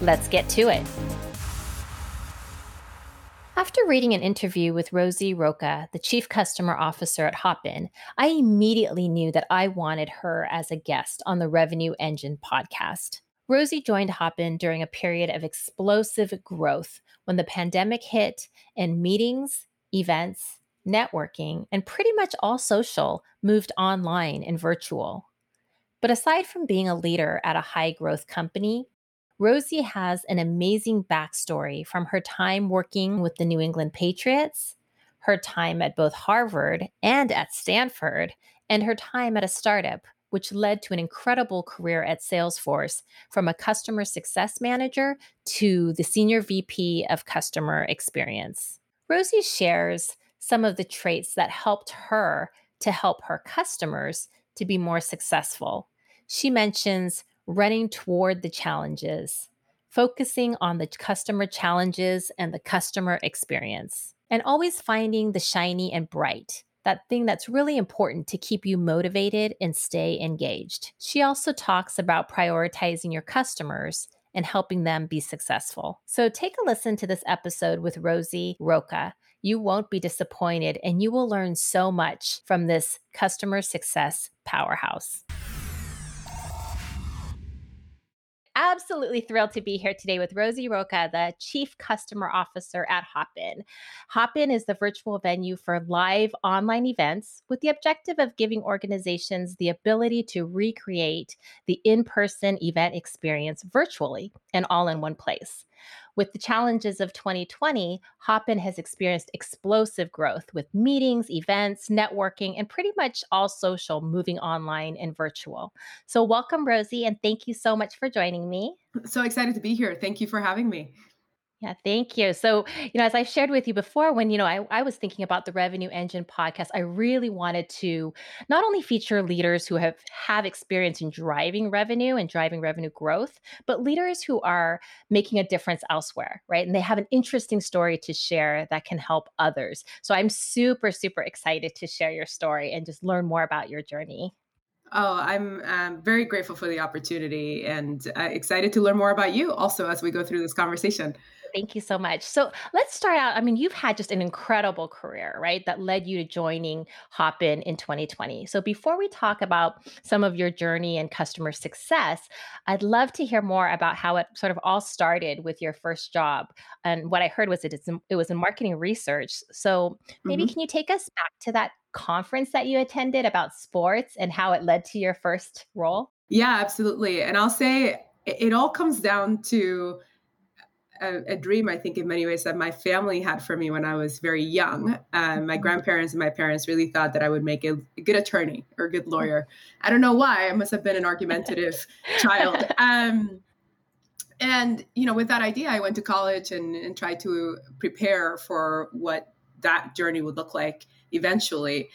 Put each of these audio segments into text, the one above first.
Let's get to it. After reading an interview with Rosie Roca, the Chief Customer Officer at Hopin, I immediately knew that I wanted her as a guest on the Revenue Engine podcast. Rosie joined Hopin during a period of explosive growth when the pandemic hit and meetings, events, networking, and pretty much all social moved online and virtual. But aside from being a leader at a high growth company, Rosie has an amazing backstory from her time working with the New England Patriots, her time at both Harvard and at Stanford, and her time at a startup, which led to an incredible career at Salesforce from a customer success manager to the senior VP of customer experience. Rosie shares some of the traits that helped her to help her customers to be more successful. She mentions running toward the challenges, focusing on the customer challenges and the customer experience, and always finding the shiny and bright. That thing that's really important to keep you motivated and stay engaged. She also talks about prioritizing your customers and helping them be successful. So take a listen to this episode with Rosie Roca. You won't be disappointed and you will learn so much from this customer success powerhouse. Absolutely thrilled to be here today with Rosie Roca, the Chief Customer Officer at Hopin. Hopin is the virtual venue for live online events with the objective of giving organizations the ability to recreate the in person event experience virtually and all in one place. With the challenges of 2020, Hopin has experienced explosive growth with meetings, events, networking, and pretty much all social moving online and virtual. So, welcome, Rosie, and thank you so much for joining me. So excited to be here. Thank you for having me. Yeah, thank you. So, you know, as I shared with you before, when, you know, I, I was thinking about the Revenue Engine podcast, I really wanted to not only feature leaders who have have experience in driving revenue and driving revenue growth, but leaders who are making a difference elsewhere, right? And they have an interesting story to share that can help others. So I'm super, super excited to share your story and just learn more about your journey. Oh, I'm um, very grateful for the opportunity and uh, excited to learn more about you also as we go through this conversation. Thank you so much. So let's start out. I mean, you've had just an incredible career, right? That led you to joining Hopin in 2020. So before we talk about some of your journey and customer success, I'd love to hear more about how it sort of all started with your first job. And what I heard was it, it was in marketing research. So maybe mm-hmm. can you take us back to that conference that you attended about sports and how it led to your first role? Yeah, absolutely. And I'll say it all comes down to a, a, dream, I think, in many ways that my family had for me when I was very young. Um, my mm-hmm. grandparents and my parents really thought that I would make a, a, good attorney or a good lawyer. I don't know why. I must have been an argumentative child. Um, and you know, with that idea, I went to college and, and tried to prepare for what that journey would look like eventually.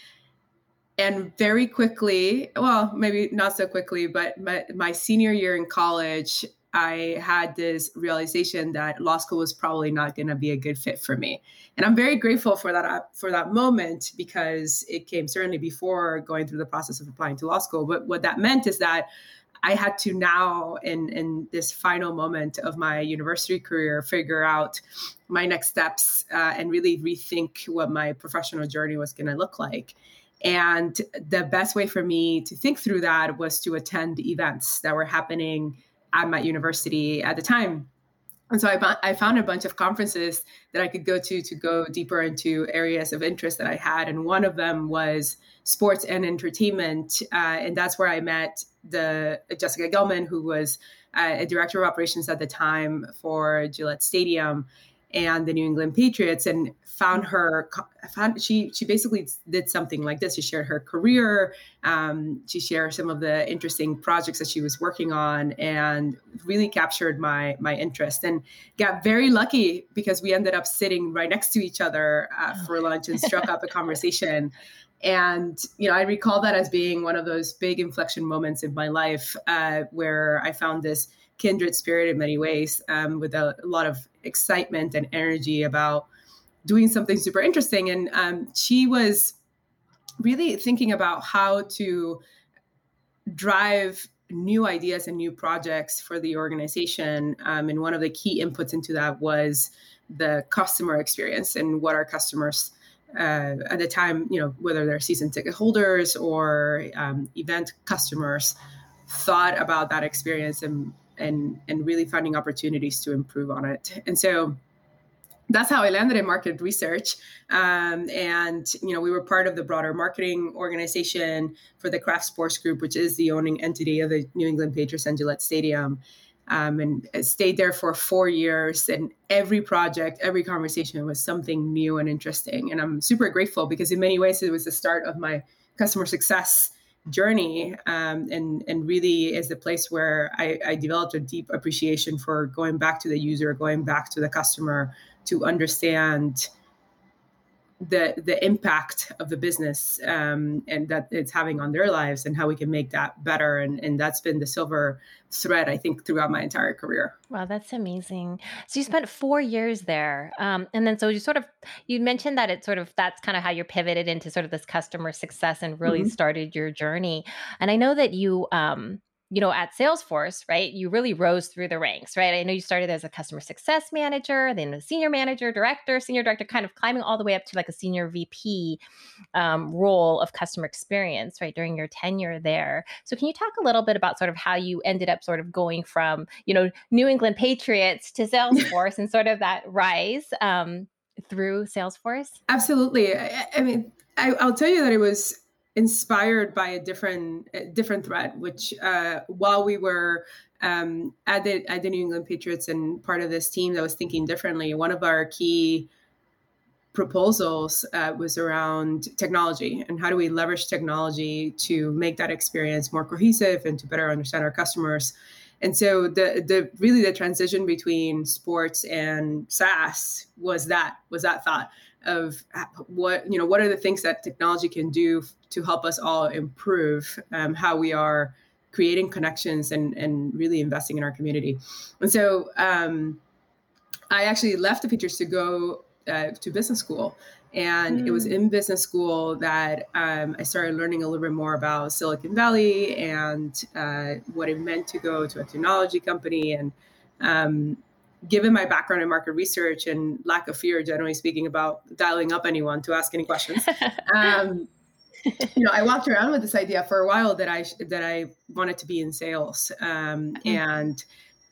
And very quickly, well, maybe not so quickly, but my, my senior year in college, I had this realization that law school was probably not going to be a good fit for me. And I'm very grateful for that uh, for that moment because it came certainly before going through the process of applying to law school. But what that meant is that I had to now, in in this final moment of my university career, figure out my next steps uh, and really rethink what my professional journey was going to look like. And the best way for me to think through that was to attend events that were happening at my university at the time. And so I, I found a bunch of conferences that I could go to to go deeper into areas of interest that I had. And one of them was sports and entertainment. Uh, and that's where I met the Jessica Gelman, who was uh, a director of operations at the time for Gillette Stadium. And the New England Patriots and found her found she she basically did something like this. She shared her career um, she shared some of the interesting projects that she was working on and really captured my my interest and got very lucky because we ended up sitting right next to each other uh, for lunch and struck up a conversation. And you know i recall that as being one of those big inflection moments in my life uh, where i found this kindred spirit in many ways um, with a, a, lot of excitement and energy about doing something super interesting. And um, she was really thinking about how to drive new ideas and new projects for the organization. Um, and one of the key inputs into that was the customer experience and what our customers uh, at the time, you know, whether they're season ticket holders or um, event customers, thought about that experience and and and really finding opportunities to improve on it. And so that's how I landed in market research. Um, and you know, we were part of the broader marketing organization for the Kraft Sports Group, which is the owning entity of the New England Patriots and Gillette Stadium. Um, and stayed there for four years. And every project, every conversation was something new and interesting. And I'm super grateful because in many ways it was the start of my customer success journey um, and and really is the place where I, I, developed a deep appreciation for going back to the user going back to the customer to understand the the impact of the business um, and that it's having on their lives and how we can make that better and and that's been the silver thread I think throughout my entire career. Wow, that's amazing. So you spent four years there, um, and then so you sort of you mentioned that it's sort of that's kind of how you pivoted into sort of this customer success and really mm-hmm. started your journey. And I know that you um, you know, at Salesforce, right, you really rose through the ranks, right? I know you started as a customer success manager, then a senior manager, director, senior director, kind of climbing all the way up to like a senior VP um, role of customer experience, right, during your tenure there. So, can you talk a little bit about sort of how you ended up sort of going from, you know, New England Patriots to Salesforce and sort of that rise um, through Salesforce? Absolutely. I, I mean, I, I'll tell you that it was inspired by a different a different threat, which uh, while we were um, at the at the New England Patriots and part of this team that was thinking differently, one of our key proposals uh, was around technology and how do we leverage technology to make that experience more cohesive and to better understand our customers. And so the the really the transition between sports and SaaS was that was that thought of what you know what are the things that technology can do to help us all improve um, how we are creating connections and and really investing in our community and so um, i actually left the Patriots to go uh, to business school and mm. it was hmm. in business school that um, i started learning a little bit more about silicon valley and uh, what it meant to go to a technology company and um, given my background in market research and lack of fear, generally speaking, about dialing up anyone to ask any questions, um, you know, I walked around with this idea for a while that I that I wanted to be in sales um, mm-hmm. and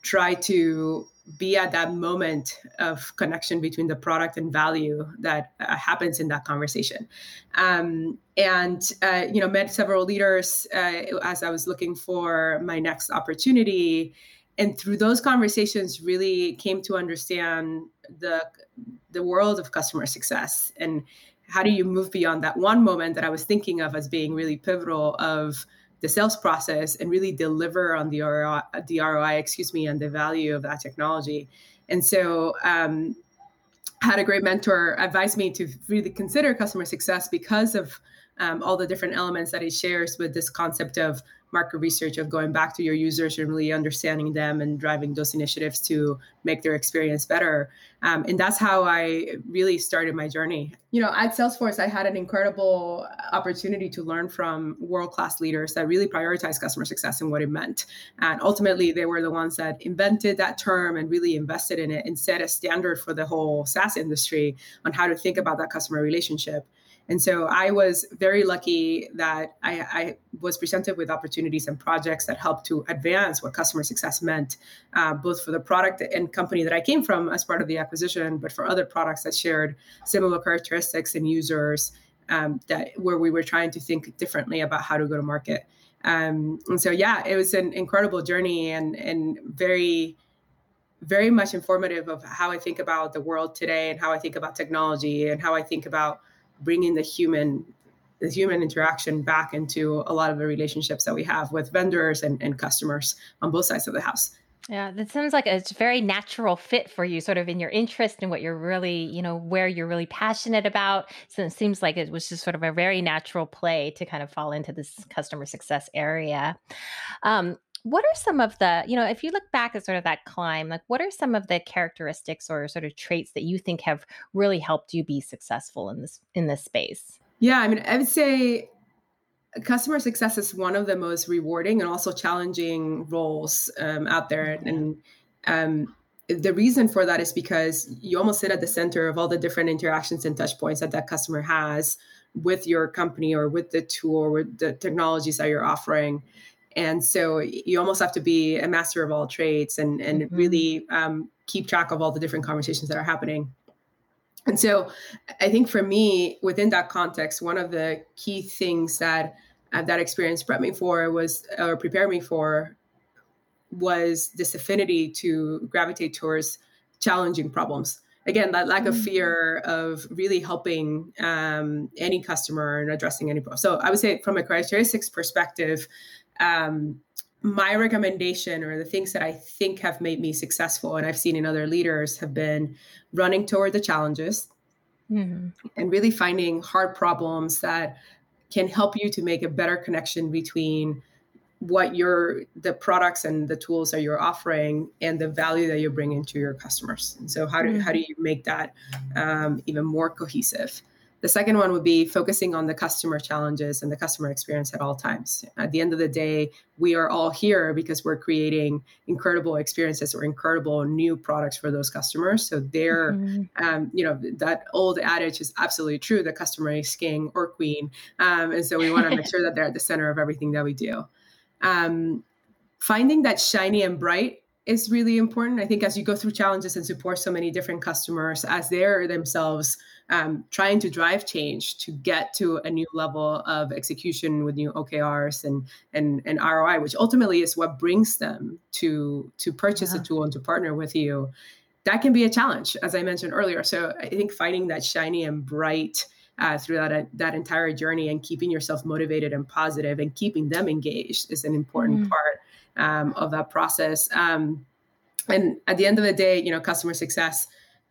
try to be at that moment of connection between the product and value that uh, happens in that conversation um, and uh, you know met several leaders uh, as i was looking for my next opportunity and through those conversations really came to understand the the world of customer success and how do you move beyond that one moment that i was thinking of as being really pivotal of the sales process and really deliver on the ROI, the ROI, excuse me, and the value of that technology. And so, um, had a great mentor advise me to really consider customer success because of um, all the different elements that he shares with this concept of market research of going back to your users and really understanding them and driving those initiatives to make their experience better. Um, and that's how I really started my journey. You know, at Salesforce, I had an incredible opportunity to learn from world class leaders that really prioritize customer success and what it meant. And ultimately, they were the ones that invented that term and really invested in it and set a standard for the whole SaaS industry on how to think about that customer relationship. And so I was very lucky that I, I, was presented with opportunities and projects that helped to advance what customer success meant, uh, both for the product and company that I came from as part of the acquisition, but for other products that shared similar characteristics and users um, that where we were trying to think differently about how to go to market. Um, and so, yeah, it was an incredible journey and and very very much informative of how I think about the world today and how I think about technology and how I think about bringing the human the human interaction back into a lot of the relationships that we have with vendors and, and customers on both sides of the house. Yeah, that sounds like a very natural fit for you, sort of in your interest and what you're really, you know, where you're really passionate about. So it seems like it was just sort of a very natural play to kind of fall into this customer success area. Um, what are some of the, you know, if you look back at sort of that climb, like what are some of the characteristics or sort of traits that you think have really helped you be successful in this in this space? Yeah, I mean, I would say customer success is one of the most rewarding and also challenging roles um, out there. And um, the reason for that is because you almost sit at the center of all the different interactions and touch points that that customer has with your company or with the tool or with the technologies that you're offering. And so you almost have to be a master of all trades and, and mm-hmm. really um, keep track of all the different conversations that are happening. And so I think for me, within that context, one of the key things that uh, that experience prepped me for was, or prepared me for, was this affinity to gravitate towards challenging problems. Again, that lack of mm. fear of really helping um, any customer and addressing any problem. So I would say, from a characteristics perspective, um, my recommendation or the things that I think have made me successful and I've seen in other leaders have been running toward the challenges mm-hmm. and really finding hard problems that can help you to make a better connection between what your the products and the tools that you're offering and the value that you bring into your customers and so how do, mm-hmm. how do you make that um, even more cohesive the second one would be focusing on the customer challenges and the customer experience at all times. At the end of the day, we are all here because we're creating incredible experiences or incredible new products for those customers. So they're, mm-hmm. um, you know, that old adage is absolutely true. The customer is king or queen. Um, and so we want to make sure that they're at the center of everything that we do. Um, finding that shiny and bright is really important. I think as you go through challenges and support so many different customers as they're themselves um, trying to drive change to get to a new level of execution with new OKRs and and and ROI, which ultimately is what brings them to to purchase yeah. a tool and to partner with you. That can be a challenge, as I mentioned earlier. So I think finding that shiny and bright uh, through that that entire journey and keeping yourself motivated and positive and keeping them engaged is an important mm. part um, of that process. Um, and at the end of the day, you know, customer success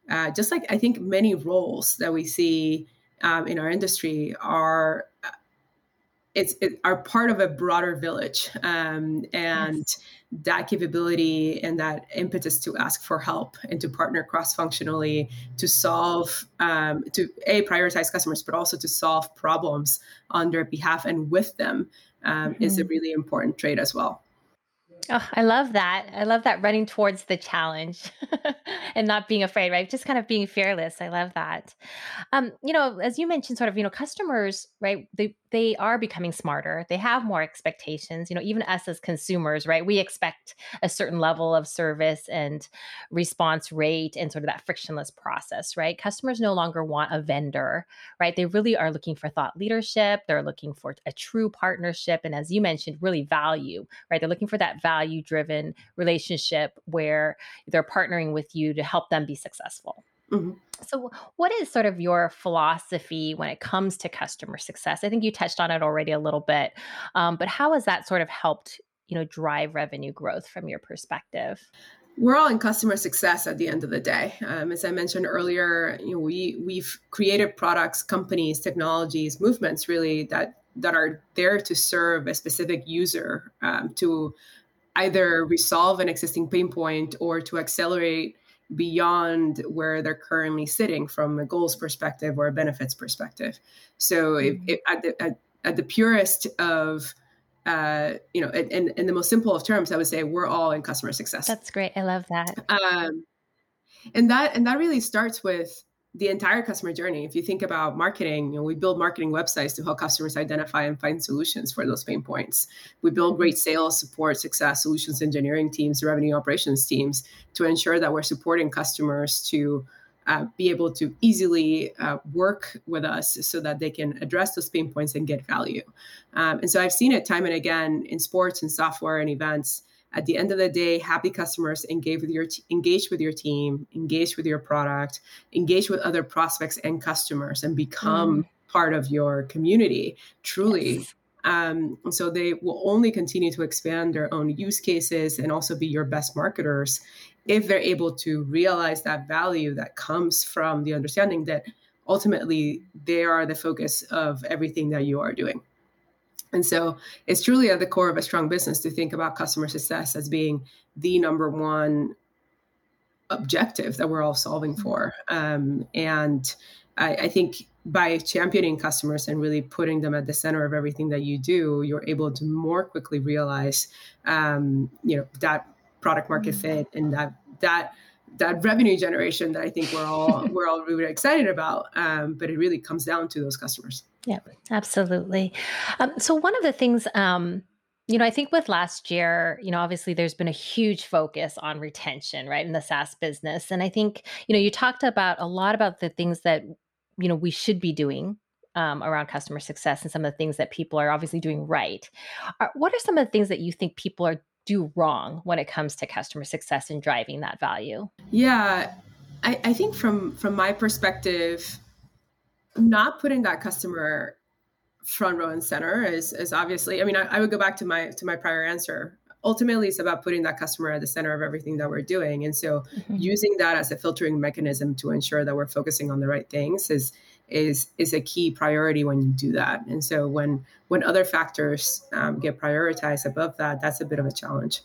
uh, just like I think many roles that we see um, in our industry are uh, it's it, are part of a broader village um, and yes. that capability and that impetus to ask for help and to partner cross-functionally to solve um, to a prioritize customers but also to solve problems on their behalf and with them um, mm-hmm. is a mm-hmm. really important trait as well Oh, I love that. I love that running towards the challenge and not being afraid, right? Just kind of being fearless. I love that. Um, you know, as you mentioned, sort of, you know, customers, right? They they are becoming smarter. They have more expectations. You know, even us as consumers, right? We expect a certain level of service and response rate and sort of that frictionless process, right? Customers no longer want a vendor, right? They really are looking for thought leadership. They're looking for a true partnership. And as you mentioned, really value, right? They're looking for that value driven relationship where they're partnering with you to help them be successful. Mm-hmm. So, what is sort of your philosophy when it comes to customer success? I think you touched on it already a little bit, um, but how has that sort of helped, you know, drive revenue growth from your perspective? We're all in customer success at the end of the day. Um, as I mentioned earlier, you know, we we've created products, companies, technologies, movements, really that that are there to serve a specific user um, to either resolve an existing pain point or to accelerate beyond where they're currently sitting from a goals perspective or a benefits perspective. So, mm-hmm. if, if at, the, at, at, the purest of uh, you know, in, in the most simple of terms, I would say we're all in customer success. That's great. I love that. Um, and that and that really starts with the entire customer journey. If you think about marketing, you know, we build marketing websites to help customers identify and find solutions for those pain points. We build great sales, support, success, solutions engineering teams, revenue operations teams to ensure that we're supporting customers to uh, be able to easily uh, work with us so that they can address those pain points and get value. Um, and so I've seen it time and again in sports and software and events at the end of the day, happy customers engage with your t- engage with your team, engage with your product, engage with other prospects and customers, and become mm. part of your community. Truly. Yes. Um, so they will only continue to expand their own use cases and also be your best marketers if they're able to realize that value that comes from the understanding that ultimately they are the focus of everything that you are doing. And so it's truly at the core of a strong business to think about customer success as being the number one objective that we're all solving mm-hmm. for. Um, and I, I think by championing customers and really putting them at the center of everything that you do, you're able to more quickly realize, um, you know, that product market mm-hmm. fit and that that that revenue generation that I think we're all we're all really excited about. Um, but it really comes down to those customers. Yeah, absolutely. Um, so one of the things, um, you know, I think with last year, you know, obviously there's been a huge focus on retention, right, in the SaaS business, and I think you know you talked about a lot about the things that you know we should be doing um, around customer success and some of the things that people are obviously doing right. Are, what are some of the things that you think people are do wrong when it comes to customer success and driving that value? Yeah, I, I think from from my perspective, not putting that customer front row and center is is obviously. I mean, I, I would go back to my to my prior answer ultimately it's about putting that customer at the center of everything that we're doing and so mm-hmm. using that as a filtering mechanism to ensure that we're focusing on the right things is is is a key priority when you do that. And so when when other factors um, get prioritized above that, that's a bit of a challenge.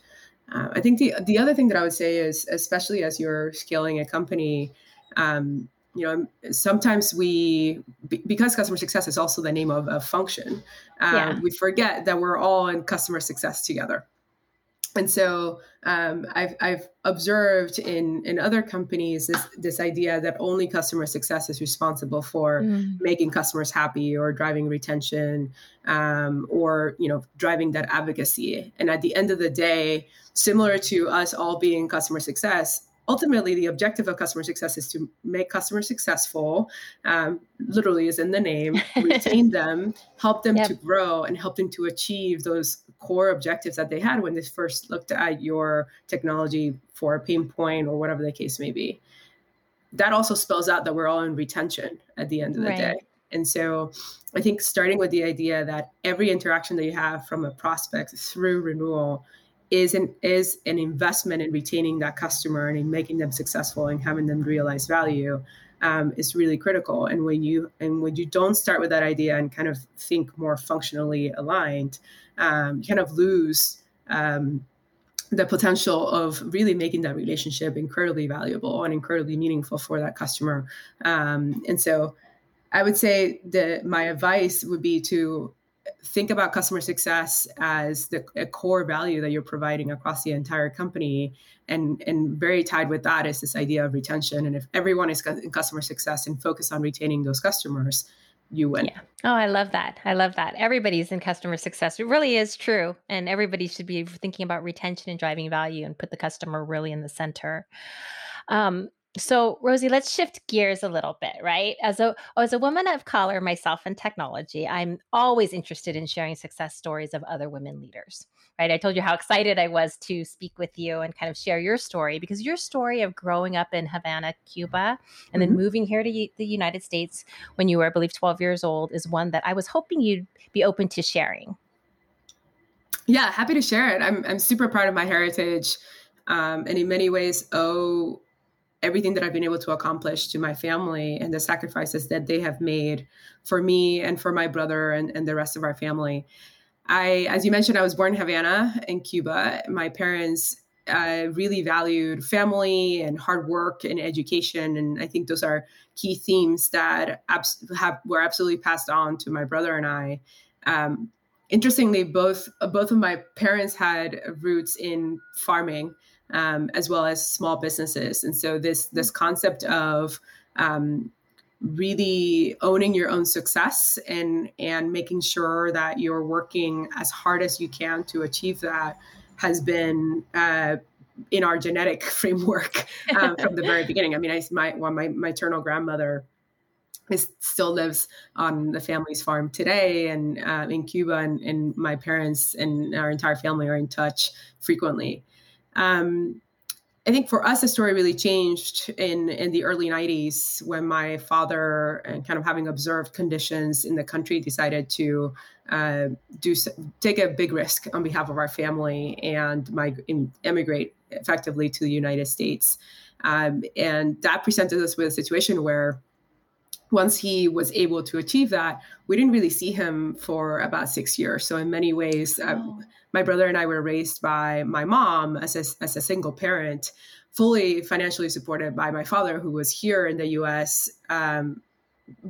Uh, I think the the other thing that I would say is, especially as you're scaling a company, um, you know, sometimes we because customer success is also the name of a function, um, yeah. we forget that we're all in customer success together and so um, I've, I've observed in, in other companies this, this idea that only customer success is responsible for mm. making customers happy or driving retention um, or you know driving that advocacy and at the end of the day similar to us all being customer success ultimately the objective of customer success is to make customers successful um, literally is in the name retain them help them yep. to grow and help them to achieve those core objectives that they had when they first looked at your technology for a pain point or whatever the case may be that also spells out that we're all in retention at the end of the right. day and so i think starting with the idea that every interaction that you have from a prospect through renewal is an is an investment in retaining that customer and in making them successful and having them realize value um, is really critical. And when you and when you don't start with that idea and kind of think more functionally aligned, um, you kind of lose um, the potential of really making that relationship incredibly valuable and incredibly meaningful for that customer. Um, and so, I would say that my advice would be to think about customer success as the a core value that you're providing across the entire company. And and very tied with that is this idea of retention. And if everyone is in customer success and focus on retaining those customers you win. Yeah. Oh i love that. I love that. Everybody's in customer success. It really is true. And everybody should be thinking about retention and driving value and put the customer really in the center. Um, so, Rosie, let's shift gears a little bit, right? As a as a woman of color myself in technology, I'm always interested in sharing success stories of other women leaders. Right? I told you how excited I was to speak with you and kind of share your story because your story of growing up in Havana, Cuba, and mm-hmm. then moving here to the United States when you were, I believe, 12 years old is one that I was hoping you'd be open to sharing. Yeah, happy to share it. I'm I'm super proud of my heritage, um, and in many ways owe everything that I've been able to accomplish to my family and the sacrifices that they have made for me and for my brother and, and the rest of our family. I, as you mentioned, I was born in Havana in Cuba. My parents uh, really valued family and hard work and education, and I think those are key themes that abs- have were absolutely passed on to my brother and I. Um, interestingly, both both of my parents had roots in farming um, as well as small businesses. And so this this concept of um, really owning your own success and and making sure that you're working as hard as you can to achieve that has been uh, in our genetic framework um, from the very beginning. I mean, I my well, my maternal grandmother it still lives on the family's farm today and uh, in Cuba, and, and, my parents and our entire family are in touch frequently. Um, I think for us, the story really changed in in the early '90s when my father, and kind of having observed conditions in the country, decided to uh, do take a big risk on behalf of our family and my emigrate effectively to the United States. Um, and that presented us with a situation where once he was able to achieve that, we didn't really see him for about six years. So in many ways, uh, oh. my brother and I were raised by my mom as a, as a single parent, fully financially supported by my father, who was here in the U.S. Um,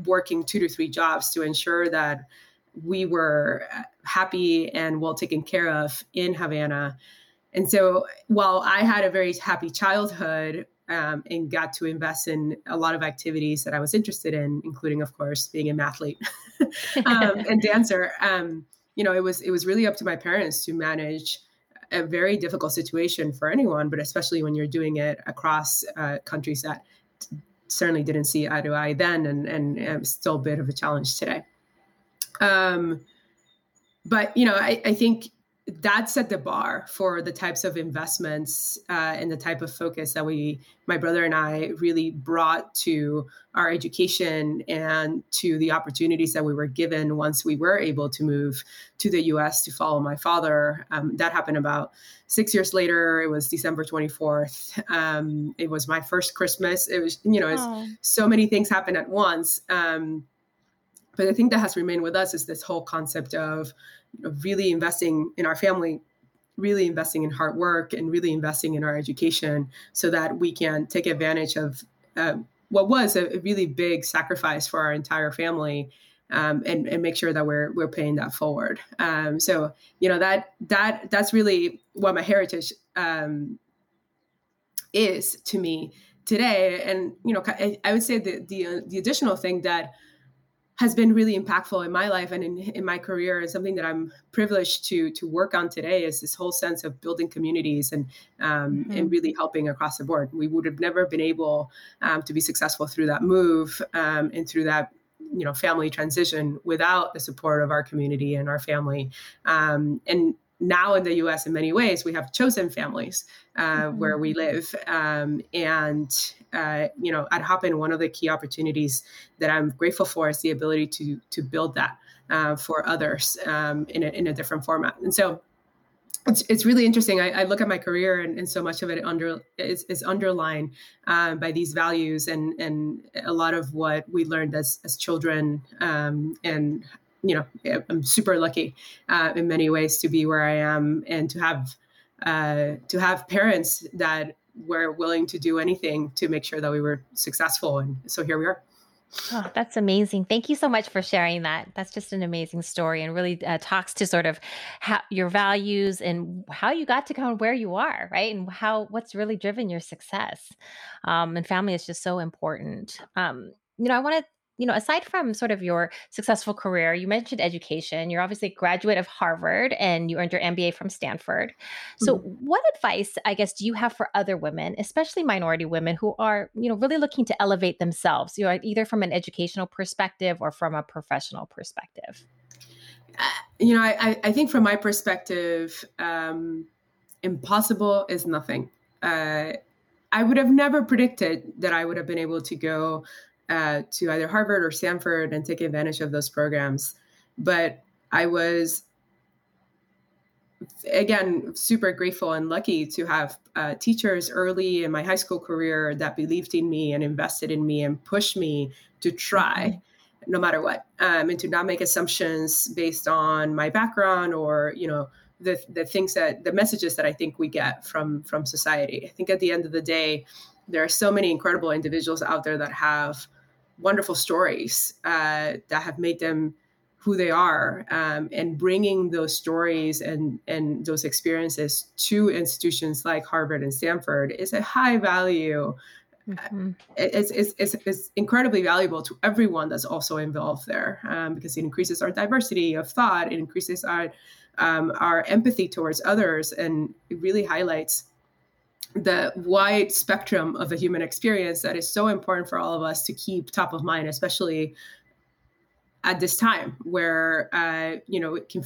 working two to three jobs to ensure that we were happy and well taken care of in Havana. And so while I had a very happy childhood, um, and got to invest in a lot of activities that I was interested in, including, of course, being an athlete um, and dancer. Um, you know, it was it was really up to my parents to manage a very difficult situation for anyone, but especially when you're doing it across uh, countries that certainly didn't see eye to eye then, and and, and still a bit of a challenge today. Um, but you know, I, I think that set the bar for the types of investments uh, and the type of focus that we, my brother and I, really brought to our education and to the opportunities that we were given once we were able to move to the U.S. to follow my father. Um, that happened about six years later. It was December 24th. Um, it was my first Christmas. It was, you know, so many things happened at once. Um, but the thing that has remained with us is this whole concept of really investing in our family really investing in hard work and really investing in our education so that we can take advantage of uh, what was a, really big sacrifice for our entire family um, and, and make sure that we're we're paying that forward. Um, so you know that that that's really what my heritage um, is to me today. And you know I, I would say the the, the additional thing that has been really impactful in my life and in, in my career and something that i'm privileged to to work on today is this whole sense of building communities and um, mm-hmm. and really helping across the board we would have never been able um, to be successful through that move um, and through that you know family transition without the support of our community and our family um, and now in the US, in many ways, we have chosen families uh, mm-hmm. where we live. Um, and, uh, you know, at Hopin, one of the key opportunities that I'm grateful for is the ability to, to build that uh, for others um, in, a, in a different format. And so it's, it's really interesting. I, I look at my career and, and, so much of it under is, is underlined um, by these values and, and a lot of what we learned as, as children um, and you know, I'm super lucky uh, in many ways to be where I am and to have uh, to have parents that were willing to do anything to make sure that we were successful. And so here we are. Oh, that's amazing. Thank you so much for sharing that. That's just an amazing story and really uh, talks to sort of how your values and how you got to of where you are, right? And how what's really driven your success. Um, and family is just so important. Um, you know, I want to you know, aside from sort of your successful career, you mentioned education. You're obviously a graduate of Harvard and you earned your MBA from Stanford. So, mm-hmm. what advice, I guess, do you have for other women, especially minority women who are, you know, really looking to elevate themselves, you know, either from an educational perspective or from a professional perspective? Uh, you know, I, I think from my perspective, um, impossible is nothing. Uh, I would have never predicted that I would have been able to go uh, to either Harvard or Stanford and take advantage of those programs. But I was, again, super grateful and lucky to have uh, teachers early in my high school career that believed in me and invested in me and pushed me to try. Mm-hmm. No matter what, um, and to not make assumptions based on my background or you know the the things that the messages that I think we get from from society. I think at the end of the day, there are so many incredible individuals out there that have wonderful stories uh, that have made them who they are um, and bringing those stories and, and those experiences to institutions like harvard and stanford is a high value mm-hmm. it's, it's, it's, it's, incredibly valuable to everyone that's also involved there um, because it increases our diversity of thought it increases our um, our empathy towards others and it really highlights the wide spectrum of the human experience that is so important for all of us to keep top of mind, especially at this time where uh, you know it can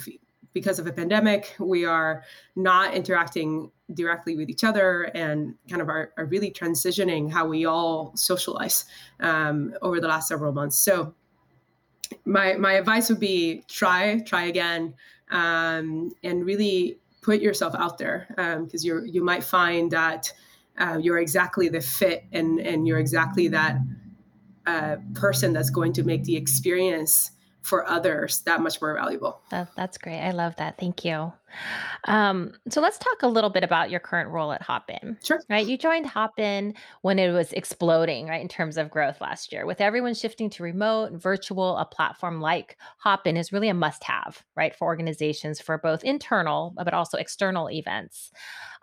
because of a pandemic we are not interacting directly with each other and kind of are, are really transitioning how we all socialize um, over the last several months. So my my advice would be try try again um, and really put yourself out there because um, you you might find that uh, you're exactly the fit and and you're exactly that uh, person that's going to make the experience for others that much more valuable. That, that's great. I love that. Thank you. Um, so let's talk a little bit about your current role at Hopin. Sure. Right. You joined Hopin when it was exploding, right, in terms of growth last year. With everyone shifting to remote and virtual, a platform like Hopin is really a must have, right, for organizations for both internal but also external events.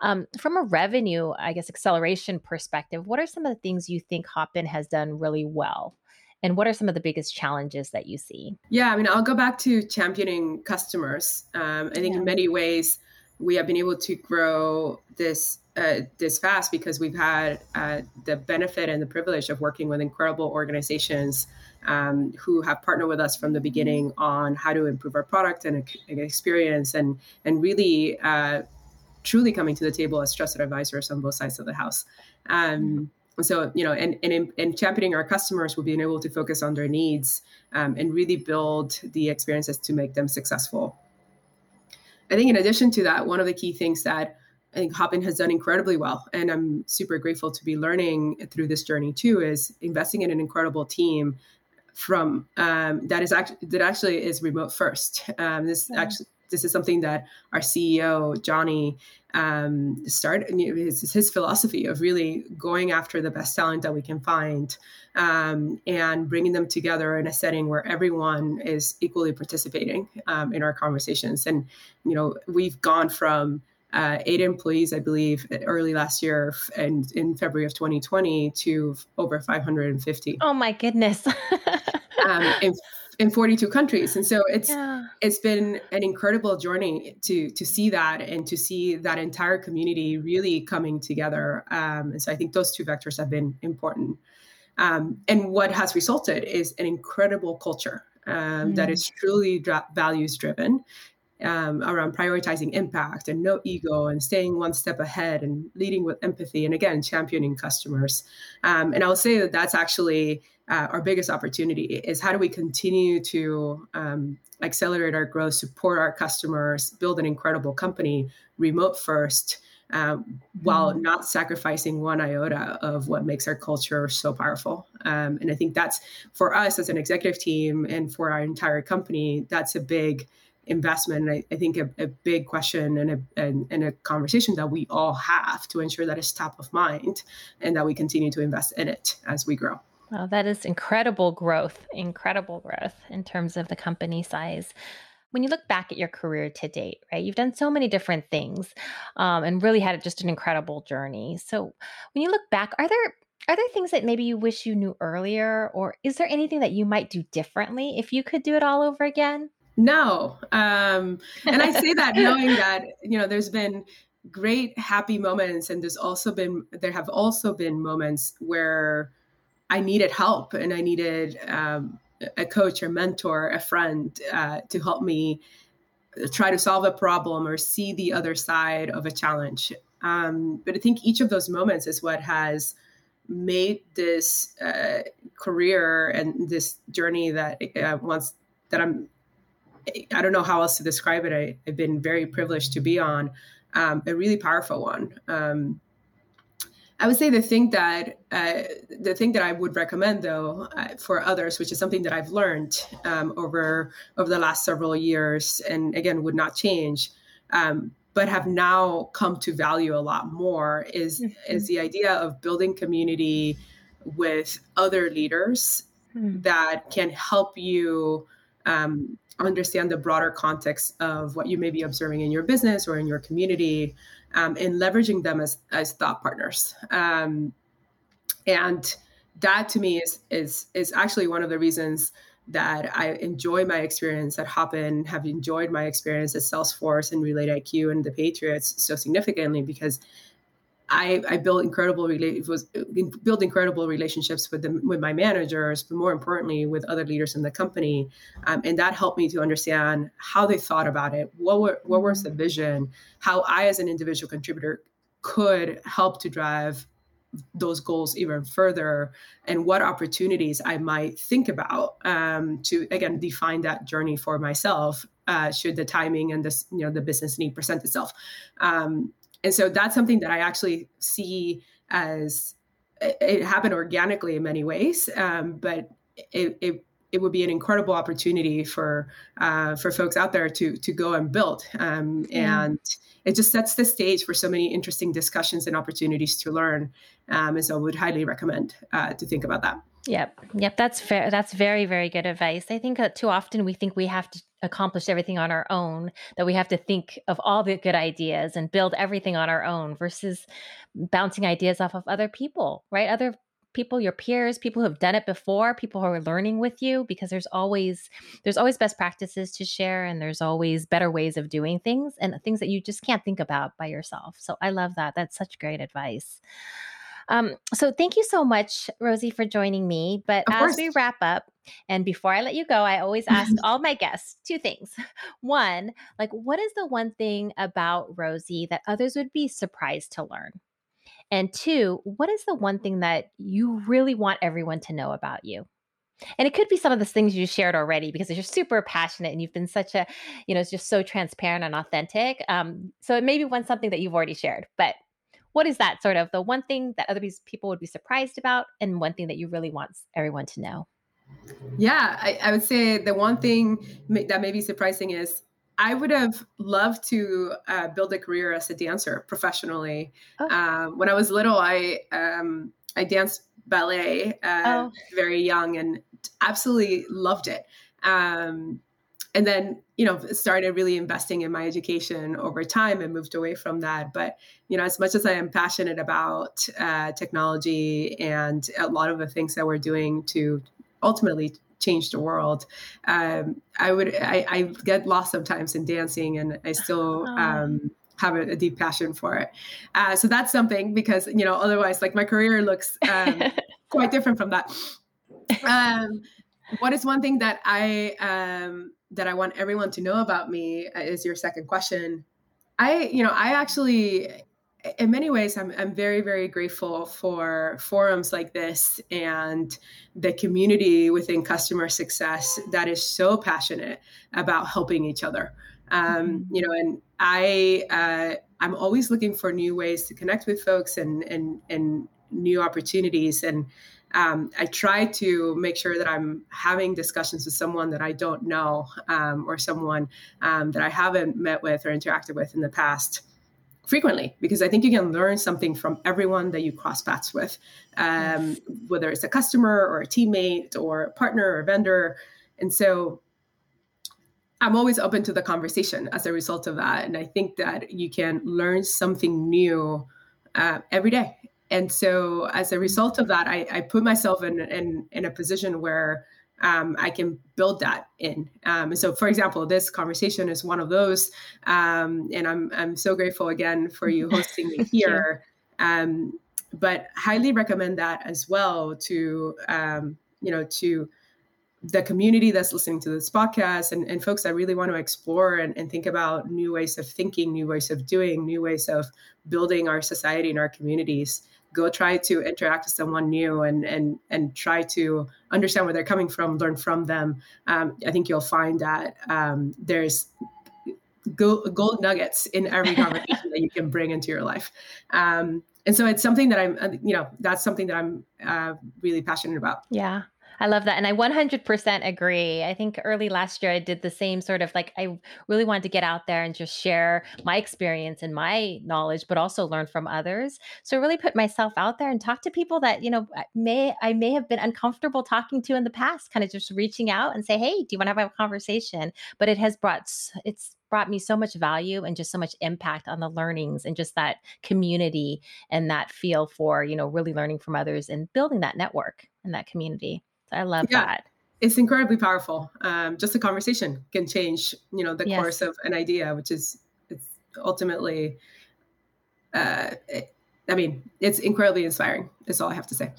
Um, from a revenue, I guess, acceleration perspective, what are some of the things you think Hopin has done really well? And what are some of the biggest challenges that you see? Yeah, I mean, I'll go back to championing customers. Um, I think yeah. in many ways we have been able to grow this uh, this fast because we've had uh, the benefit and the privilege of working with incredible organizations um, who have partnered with us from the beginning on how to improve our product and, experience and and really uh, truly coming to the table as trusted advisors on both sides of the house. Um, so you know and, and in, championing our customers we've been able to focus on their needs um, and really build the experiences to make them successful. I think in addition to that one of the key things that i think hopin has done incredibly well and i'm super grateful to be learning through this journey too is investing in an incredible team from um, that is actually that actually is remote first um, this yeah. actually this is something that our ceo johnny um, start his, his philosophy of really going after the best talent that we can find um, and bringing them together in a setting where everyone is equally participating um, in our conversations. And you know, we've gone from uh, eight employees, I believe, early last year and in February of 2020 to over 550. Oh my goodness. um, in in 42 countries and so it's yeah. it's been an incredible journey to to see that and to see that entire community really coming together um, and so i think those two vectors have been important um, and what has resulted is an incredible culture um, mm. that is truly dra- values driven um, around prioritizing impact and no ego and staying one step ahead and leading with empathy and again championing customers um, and i'll say that that's actually uh, our biggest opportunity is how do we continue to um, accelerate our growth support our customers build an incredible company remote first um, while mm-hmm. not sacrificing one iota of what makes our culture so powerful. Um, and I think that's for us as an executive team and for our entire company, that's a big investment. I, I, think a, a, big question and a, and, and, a conversation that we all have to ensure that it's top of mind and that we continue to invest in it as we grow. Well, that is incredible growth, incredible growth in terms of the company size. When you look back at your career to date, right, you've done so many different things um, and really had just an incredible journey. So when you look back, are there are there things that maybe you wish you knew earlier, or is there anything that you might do differently if you could do it all over again? No. Um, and I say that knowing that, you know, there's been great happy moments and there's also been there have also been moments where I needed help and I needed um, a coach or mentor, a friend uh, to help me try to solve a problem or see the other side of a challenge. Um, but I think each of those moments is what has made this uh, career and this journey that uh, once that I'm I don't know how else to describe it. I, have been very privileged to be on um, a really powerful one. Um, I would say the thing that uh, the thing that I would recommend though uh, for others, which is something that I've learned um, over over the last several years, and again would not change, um, but have now come to value a lot more, is mm-hmm. is the idea of building community with other leaders mm-hmm. that can help you um, understand the broader context of what you may be observing in your business or in your community um, and leveraging them as, as thought partners. Um, and that to me is is is actually one of the reasons that I enjoy my experience at Hopin, have enjoyed my experience at Salesforce and Relate IQ and the Patriots so significantly because I, I built incredible was incredible relationships with them with my managers, but more importantly with other leaders in the company, um, and that helped me to understand how they thought about it, what were what was the vision, how I as an individual contributor could help to drive those goals even further, and what opportunities I might think about um, to again define that journey for myself. Uh, should the timing and this you know the business need present itself um, and so that's something that I actually see as it, happened organically in many ways, um, but it, it it would be an incredible opportunity for uh, for folks out there to to go and build um, and it just sets the stage for so many interesting discussions and opportunities to learn um, and so i would highly recommend uh, to think about that Yep. Yep. That's fair. That's very, very good advice. I think that too often we think we have to accomplish everything on our own, that we have to think of all the good ideas and build everything on our own versus bouncing ideas off of other people, right? Other people your peers people who have done it before people who are learning with you because there's always there's always best practices to share and there's always better ways of doing things and things that you just can't think about by yourself so i love that that's such great advice um, so thank you so much, Rosie, for joining me. But of as course. we wrap up, and before I let you go, I always ask all my guests two things. One, like, what is the one thing about Rosie that others would be surprised to learn? And two, what is the one thing that you really want everyone to know about you? And it could be some of the things you shared already because you're super passionate and you've been such a, you know, it's just so transparent and authentic. Um, so it may be one something that you've already shared, but what is that sort of the one thing that other people would be surprised about and one thing that you really want everyone to know yeah I, I would say the one thing that may be surprising is I would have loved to uh, build a career as a dancer professionally. Oh. Um, when I was little, I um, I danced ballet uh, oh. very young and absolutely loved it. Um, and then you know started really investing in my education over time and moved away from that but you know as much as i am passionate about uh, technology and a lot of the things that we're doing to ultimately change the world. Um, i would I, I, get lost sometimes in dancing and i still um, have a, a, deep passion for it. Uh, so that's something because you know otherwise like my career looks um, quite different from that. Um, what is one thing that i um, that I want everyone to know about me is your second question. I, you know, I actually, in many ways, I'm, I'm very, very grateful for forums like this and the community within customer success that is so passionate about helping each other. Um, mm-hmm. you know, and I, uh, I'm always looking for new ways to connect with folks and and and new opportunities. And um, I try to make sure that I'm having discussions with someone that I don't know um, or someone um, that I haven't met with or interacted with in the past frequently because I think you can learn something from everyone that you cross paths with, um, whether it's a customer or a teammate or a partner or a vendor. And so I'm always open to the conversation as a result of that. And I think that you can learn something new uh, every day and so as a result of that i, I put myself in, in in a position where um, I can build that in. Um, so, for example, this conversation is one of those, um, and I'm I'm so grateful again for you hosting me here. Um, but highly recommend that as well to um, you know to the community that's listening to this podcast and, and folks that really want to explore and, and think about new ways of thinking, new ways of doing, new ways of building our society and our communities go try to interact with someone new and and and try to understand where they're coming from learn from them. Um, i think you'll find that um, there's gold, nuggets in every conversation that you can bring into your life. Um, and so it's something that i'm uh, you know that's something that i'm uh, really passionate about. Yeah I love that. And I 100% agree. I think early last year, I did the same sort of like, I really wanted to get out there and just share my experience and my knowledge, but also learn from others. So really put myself out there and talk to people that, you know, may, I may have been uncomfortable talking to in the past, kind of just reaching out and say, Hey, do you want to have a conversation? But it has brought, it's brought me so much value and just so much impact on the learnings and just that community and that feel for, you know, really learning from others and building that network and that community. I love yeah. that. It's incredibly powerful. Um, just a conversation can change, you know, the yes. course of an idea, which is it's ultimately uh, I mean, it's incredibly inspiring. That's all I have to say.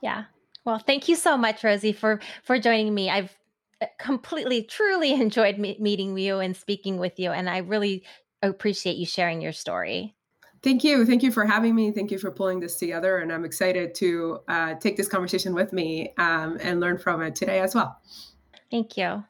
Yeah. Well, thank you so much, Rosie, for for joining me. I've uh, completely, truly enjoyed me- meeting you and speaking with you, and I really appreciate you sharing your story. Thank you. Thank you for having me. Thank you for pulling this together. And I'm excited to uh, take this conversation with me um, and learn from it today as well. Thank you.